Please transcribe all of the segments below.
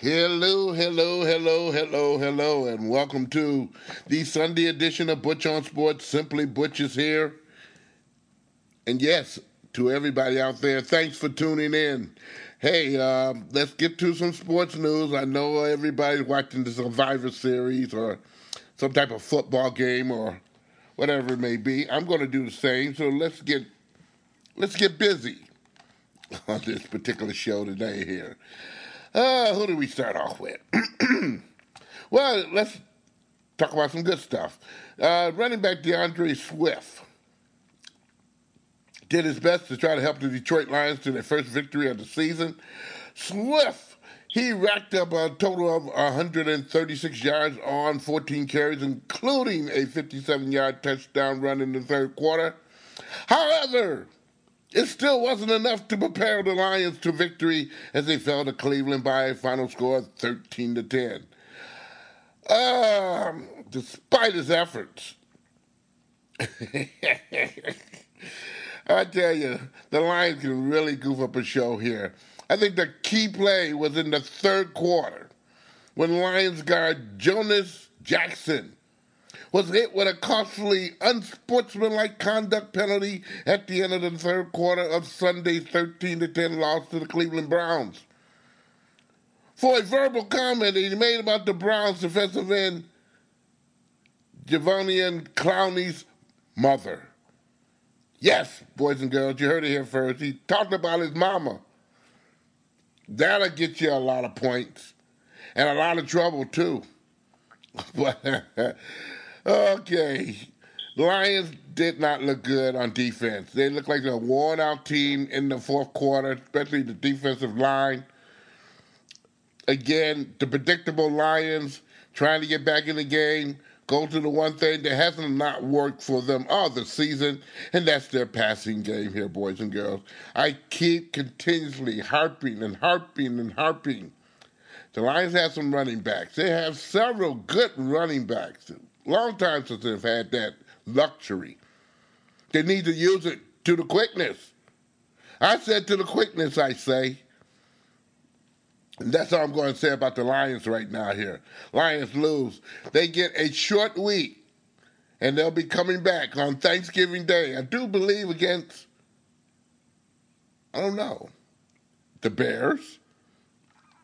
Hello, hello, hello, hello, hello, and welcome to the Sunday edition of Butch on Sports. Simply Butch is here. And yes, to everybody out there, thanks for tuning in. Hey, uh, let's get to some sports news. I know everybody's watching the Survivor Series or some type of football game or whatever it may be. I'm going to do the same. So let's get let's get busy on this particular show today. Here, uh, who do we start off with? well, let's talk about some good stuff. Uh, running back D'Andre Swift did his best to try to help the Detroit Lions to their first victory of the season. Swift, he racked up a total of 136 yards on 14 carries, including a 57 yard touchdown run in the third quarter. However, it still wasn't enough to prepare the Lions to victory as they fell to Cleveland by a final score of 13 to 10. Um, despite his efforts, I tell you, the Lions can really goof up a show here. I think the key play was in the third quarter when Lions guard Jonah Jackson was hit with a costly, unsportsmanlike conduct penalty at the end of the third quarter of Sunday's 13 10 loss to the Cleveland Browns. For a verbal comment he made about the Browns defensive end, Jadeveon Clowney's mother. Yes, boys and girls, you heard it here first. He talked about his mama. That'll get you a lot of points and a lot of trouble, too. But, okay. The Lions did not look good on defense. They looked like a worn out team in the fourth quarter, especially the defensive line. Again, the predictable Lions trying to get back in the game go to the one thing that hasn't not worked for them all the season, and that's their passing game here, boys and girls. I keep continuously harping and harping and harping. The Lions have some running backs. They have several good running backs. Long time since they've had that luxury. They need to use it to the quickness. I said to the quickness, I say. And that's all I'm going to say about the Lions right now here. Lions lose. They get a short week, and they'll be coming back on Thanksgiving Day. I do believe against, I don't know, the Bears.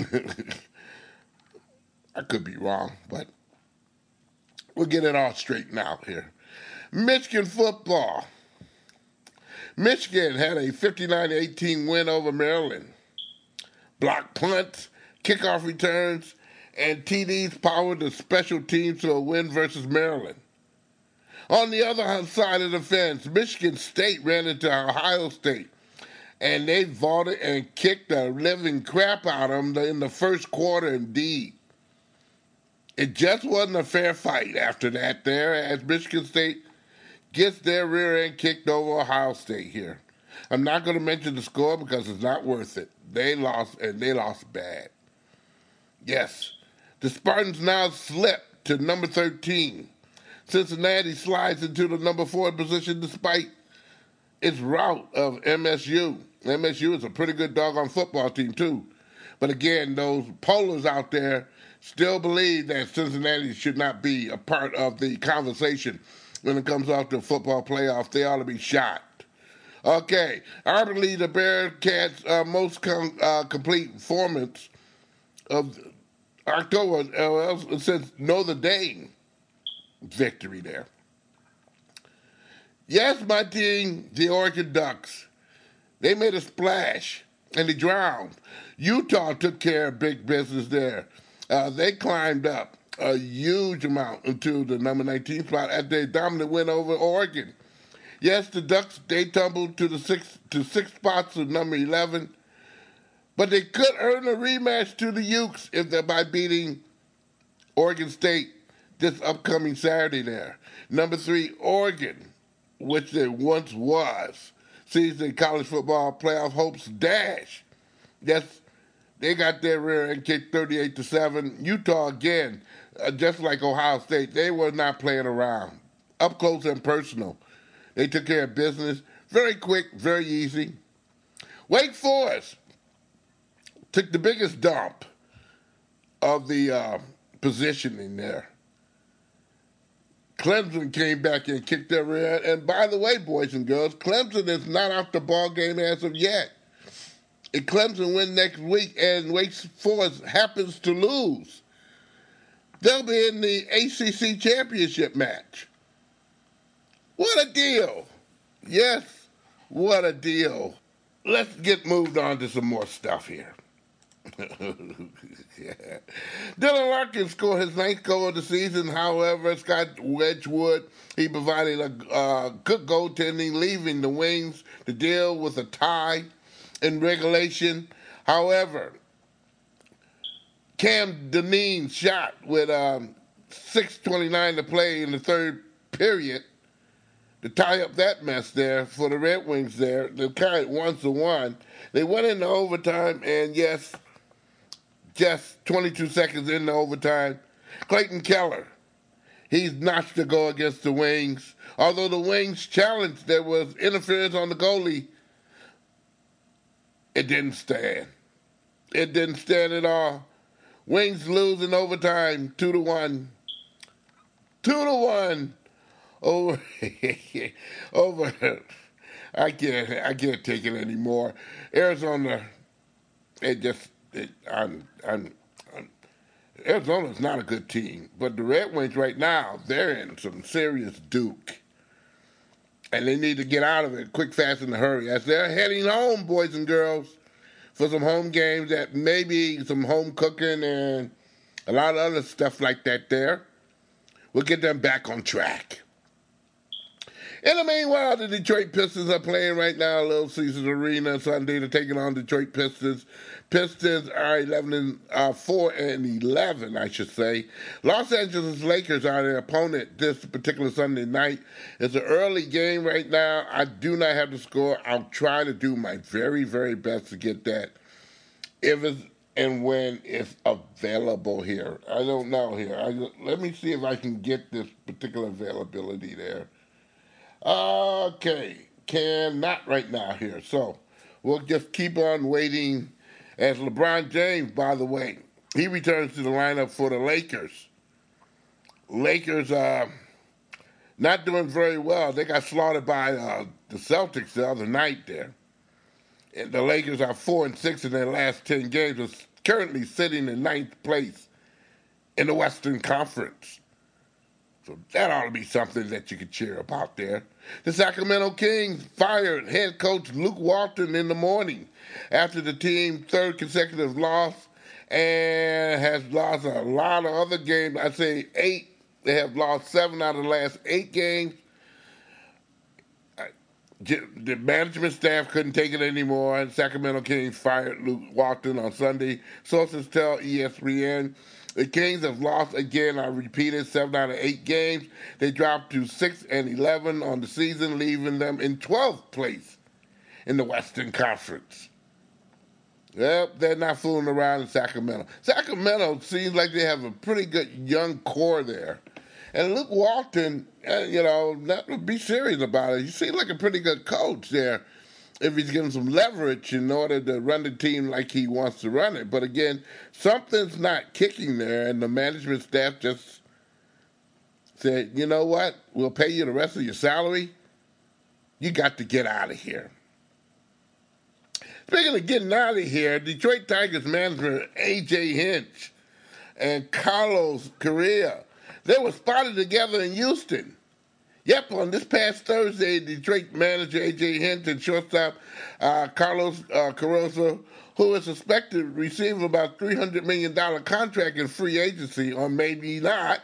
I could be wrong, but we'll get it all straightened out here. Michigan football. Michigan had a 59 18 win over Maryland block punts, kickoff returns, and TDs powered the special teams to a win versus Maryland. On the other side of the fence, Michigan State ran into Ohio State, and they vaulted and kicked the living crap out of them in the first quarter, indeed. It just wasn't a fair fight after that, there, as Michigan State gets their rear end kicked over Ohio State here. I'm not going to mention the score because it's not worth it. They lost, and they lost bad. Yes, the Spartans now slip to number 13. Cincinnati slides into the number four position despite its rout of MSU. MSU is a pretty good doggone football team, too. But again, those pollers out there still believe that Cincinnati should not be a part of the conversation when it comes off to football playoff. They ought to be shot. Okay, arguably the Bearcats' uh, most com- uh, complete performance of October uh, since Notre Dame victory there. Yes, my team, the Oregon Ducks, they made a splash and they drowned. Utah took care of big business there. Uh, they climbed up a huge amount into the number 19 spot at their dominant win over Oregon. Yes, the Ducks they tumbled to the six to six spots of number eleven, but they could earn a rematch to the Utes if they're by beating Oregon State this upcoming Saturday. There, number three Oregon, which they once was, sees the college football playoff hopes dash. Yes, they got their rear end kicked thirty-eight to seven. Utah again, uh, just like Ohio State, they were not playing around, up close and personal. They took care of business very quick, very easy. Wake Forest took the biggest dump of the uh, positioning there. Clemson came back and kicked their rear. And by the way, boys and girls, Clemson is not off the ball game as of yet. If Clemson win next week and Wake Forest happens to lose, they'll be in the ACC championship match. What a deal! Yes, what a deal. Let's get moved on to some more stuff here. yeah. Dylan Larkin scored his ninth goal of the season. However, Scott Wedgewood he provided a uh, good goaltending, leaving the Wings to deal with a tie in regulation. However, Cam Dineen shot with um, 6:29 to play in the third period to tie up that mess there for the Red Wings. There, they carried one to one. They went into overtime, and yes just 22 seconds into overtime. Clayton Keller, he's notched to go against the Wings. Although the Wings challenged, there was interference on the goalie. It didn't stand. It didn't stand at all. Wings lose in overtime, two to one. Two to one over over. I can't. I can't take it anymore. Arizona. It just it, I'm, I'm, Arizona's not a good team, but the Red Wings right now they're in some serious duke, and they need to get out of it quick, fast, in a hurry as they're heading home, boys and girls, for some home games that maybe some home cooking and a lot of other stuff like that. There, we'll get them back on track. In the meanwhile, the Detroit Pistons are playing right now, Little Caesars Arena Sunday. They're taking on Detroit Pistons. Pistons are 11 and uh, 4 and 11, I should say. Los Angeles Lakers are their opponent this particular Sunday night. It's an early game right now. I do not have the score. I'll try to do my very, very best to get that. If it's and when it's available here, I don't know here. I, let me see if I can get this particular availability there. Okay, cannot right now here. So we'll just keep on waiting as LeBron James, by the way, he returns to the lineup for the Lakers. Lakers are uh, not doing very well. They got slaughtered by uh, the Celtics the other night there. And the Lakers are four and six in their last ten games, are currently sitting in ninth place in the Western Conference. So that ought to be something that you could cheer about there. The Sacramento Kings fired head coach Luke Walton in the morning after the team third consecutive loss and has lost a lot of other games. I say eight. They have lost seven out of the last eight games. The management staff couldn't take it anymore, and Sacramento Kings fired Luke Walton on Sunday. Sources tell ESPN the Kings have lost again. I repeated seven out of eight games. They dropped to six and eleven on the season, leaving them in twelfth place in the Western Conference. Yep, they're not fooling around in Sacramento. Sacramento seems like they have a pretty good young core there. And Luke Walton, uh, you know, not, be serious about it. He seems like a pretty good coach there if he's given some leverage in order to run the team like he wants to run it. But again, something's not kicking there, and the management staff just said, you know what, we'll pay you the rest of your salary. You got to get out of here. Speaking of getting out of here, Detroit Tigers manager A.J. Hinch and Carlos Correa, they were spotted together in Houston. Yep, on this past Thursday, Detroit manager A.J. Hinch and shortstop uh, Carlos uh, who is suspected of receiving about $300 million contract in free agency, or maybe not,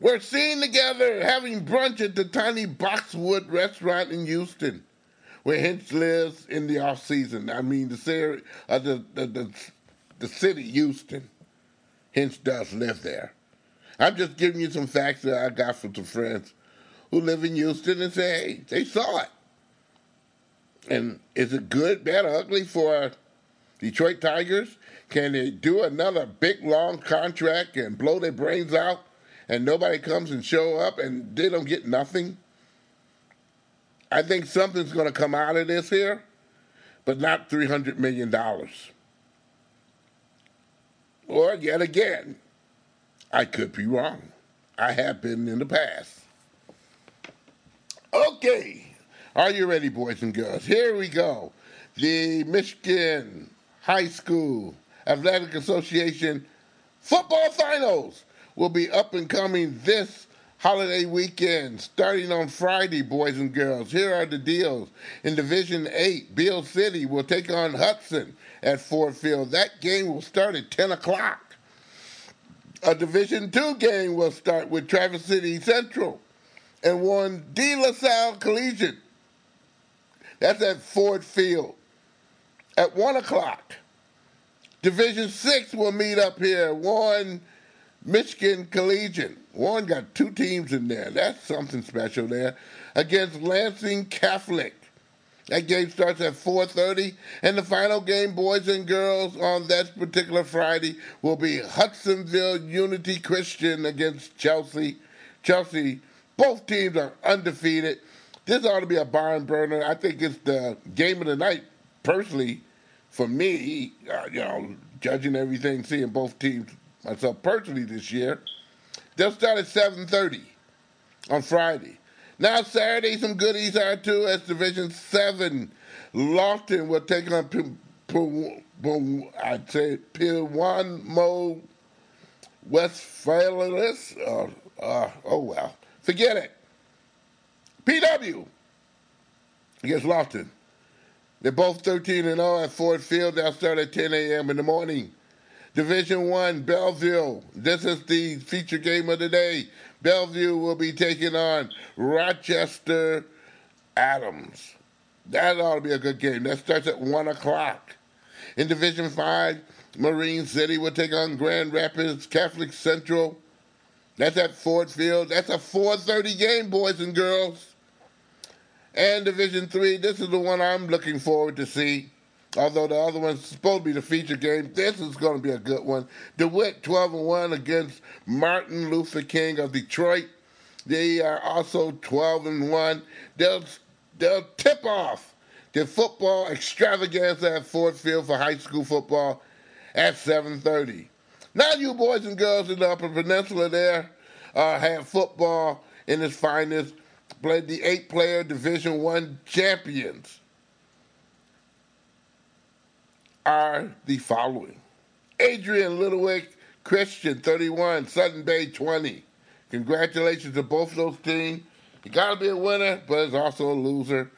were seen together having brunch at the tiny Boxwood restaurant in Houston, where Hinch lives in the off season. I mean, the, uh, the, the, the, the city, Houston. Hinch does live there. I'm just giving you some facts that I got from some friends who live in Houston and say, hey, they saw it. And is it good, bad, or ugly for Detroit Tigers? Can they do another big, long contract and blow their brains out and nobody comes and show up and they don't get nothing? I think something's going to come out of this here, but not $300 million. Or yet again, I could be wrong. I have been in the past. Okay, are you ready, boys and girls? Here we go. The Michigan High School Athletic Association football finals will be up and coming this holiday weekend, starting on Friday, boys and girls. Here are the deals. In Division 8, Beal City will take on Hudson at Ford Field. That game will start at 10 o'clock. A Division 2 game will start with Traverse City Central and one De La Salle Collegiate. That's at Ford Field at 1 o'clock. Division 6 will meet up here. One Michigan Collegiate. One got two teams in there. That's something special there. Against Lansing Catholic. That game starts at 4:30, and the final game, boys and girls, on that particular Friday will be Hudsonville Unity Christian against Chelsea. Chelsea, both teams are undefeated. This ought to be a barn burner. I think it's the game of the night, personally, for me. Uh, you know, judging everything, seeing both teams myself personally this year. They'll start at 7:30 on Friday. Now Saturday, some goodies are too. As Division Seven, Lawton will take on P- P- P- I'd say Pilwamo Westphalis. Uh, uh, oh well, forget it. PW against Lawton. They're both 13 and 0 at Ford Field. They'll start at 10 a.m. in the morning. Division One, Belleville. This is the feature game of the day. Belleville will be taking on Rochester Adams. That ought to be a good game. That starts at one o'clock. In Division Five, Marine City will take on Grand Rapids Catholic Central. That's at Ford Field. That's a 4:30 game, boys and girls. And Division Three, this is the one I'm looking forward to see. Although the other one's supposed to be the feature game, this is going to be a good one. DeWitt 12 and 1 against Martin Luther King of Detroit. They are also 12 and 1. They'll they'll tip off the football extravaganza at Ford Field for high school football at 7:30. Now, you boys and girls in the Upper Peninsula there uh, have football in its finest. Played the eight-player Division One champions are the following Adrian Littlewick, Christian, 31, Sutton Bay, 20. Congratulations to both those teams. You got to be a winner, but it's also a loser.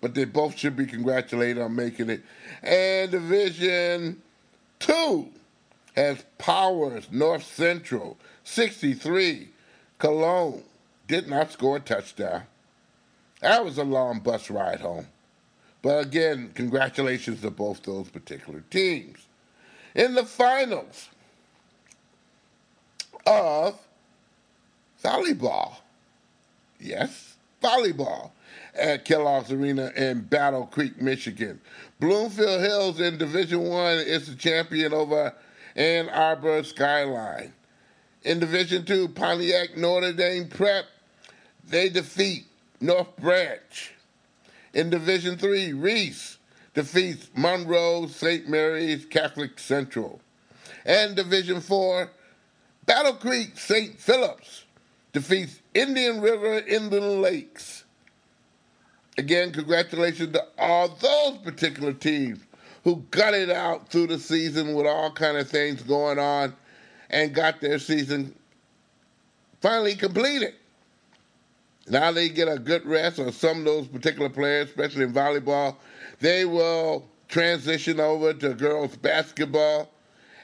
But they both should be congratulated on making it. And Division 2 has Powers, North Central, 63. Colon did not score a touchdown. That was a long bus ride home. But again, congratulations to both those particular teams. In the finals of volleyball, yes, volleyball at Kellogg's Arena in Battle Creek, Michigan. Bloomfield Hills in Division One is the champion over Ann Arbor Skyline. In Division Two, Pontiac Notre Dame Prep, they defeat North Branch. In Division Three, Reese defeats Monroe St. Mary's Catholic Central. And Division Four, Battle Creek St. Philip's defeats Indian River Inland Lakes. Again, congratulations to all those particular teams who got it out through the season with all kind of things going on and got their season finally completed. Now they get a good rest on some of those particular players, especially in volleyball. They will transition over to girls basketball,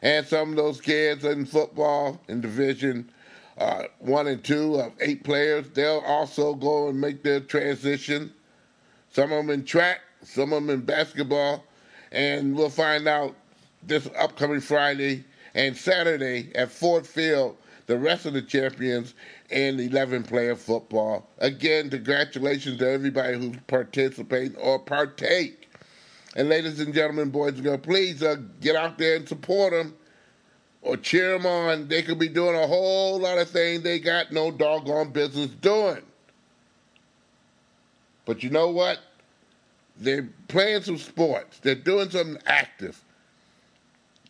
and some of those kids in football in Division uh, One and Two of eight players, they'll also go and make their transition. Some of them in track, some of them in basketball, and we'll find out this upcoming Friday and Saturday at Ford Field the rest of the champions and 11 player football. Again, congratulations to everybody who's participating or partake. And ladies and gentlemen, boys and girls, please uh, get out there and support them or cheer them on. They could be doing a whole lot of things they got no doggone business doing. But you know what? They're playing some sports. They're doing something active.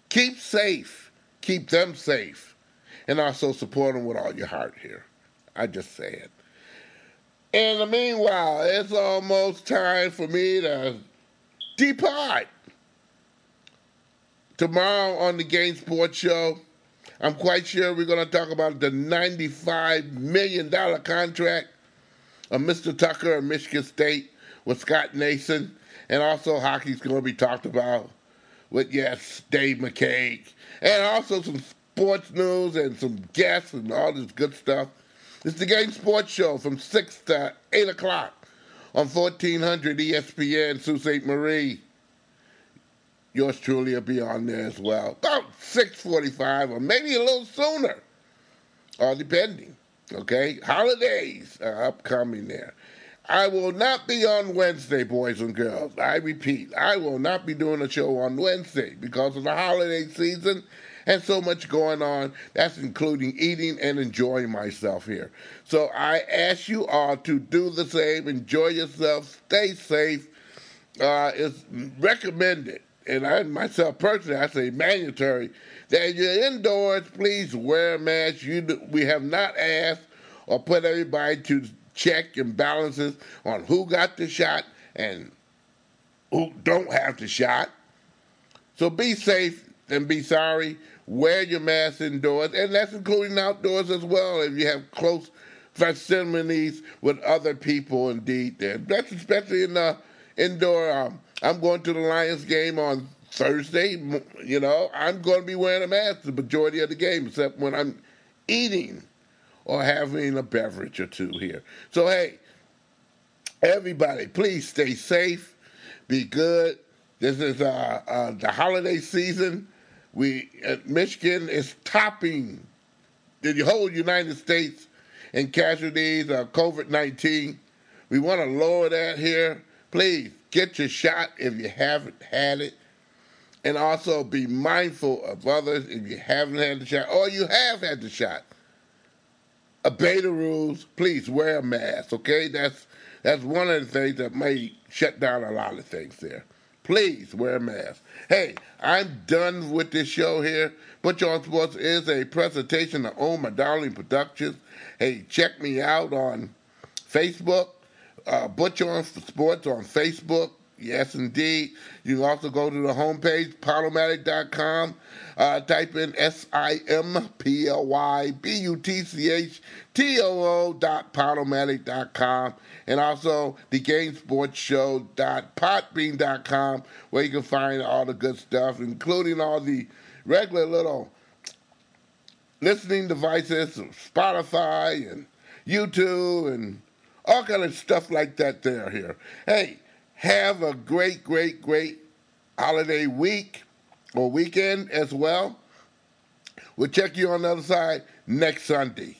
Keep safe keep them safe and also support them with all your heart here. I just say it. In the meanwhile, it's almost time for me to depart. Tomorrow on the Game Sports Show, I'm quite sure we're going to talk about the $95 million contract of Mr. Tucker of Michigan State with Scott Nason. And also, hockey's going to be talked about with, yes, Dave McCaig. And also some sports news and some guests and all this good stuff. It's the Game Sports Show from 6 to 8 o'clock on 1400 ESPN, Sault Ste. Marie. Yours truly will be on there as well. About 645 or maybe a little sooner, all depending. Okay? Holidays are upcoming there. I will not be on Wednesday, boys and girls. I repeat, I will not be doing a show on Wednesday because of the holiday season and so much going on. That's including eating and enjoying myself here. So I ask you all to do the same. Enjoy yourself. Stay safe. Uh, it's recommended, and I myself personally, I say mandatory, that you're indoors. Please wear a mask. You, we have not asked or put everybody to check and balances on who got the shot and who don't have the shot. So be safe and be sorry. Wear your mask indoors, and that's including outdoors as well if you have close facilities with other people. Indeed, there. That's especially in the indoor. Um, I'm going to the Lions game on Thursday. You know, I'm going to be wearing a mask the majority of the game, except when I'm eating or having a beverage or two here. So, hey, everybody, please stay safe, be good. This is uh, uh, the holiday season. We uh, Michigan is topping the whole United States in casualties of COVID 19. We want to lower that here. Please get your shot if you haven't had it. And also be mindful of others if you haven't had the shot or you have had the shot obey the rules. Please wear a mask. Okay, that's that's one of the things that may shut down a lot of things there. Please wear a mask. Hey, I'm done with this show here. Butch on Sports is a presentation of Own My Darling Productions. Hey, check me out on Facebook. Uh, Butch on Sports on Facebook. Yes, indeed. You can also go to the homepage, Podomatic.com. Uh, type in S I M P L Y B U T C H T O O dot Podomatic.com. And also the GameSportsShow.podbean.com, where you can find all the good stuff, including all the regular little listening devices, Spotify and YouTube and all kind of stuff like that there here. Hey, have a great, great, great holiday week or weekend as well. We'll check you on the other side next Sunday.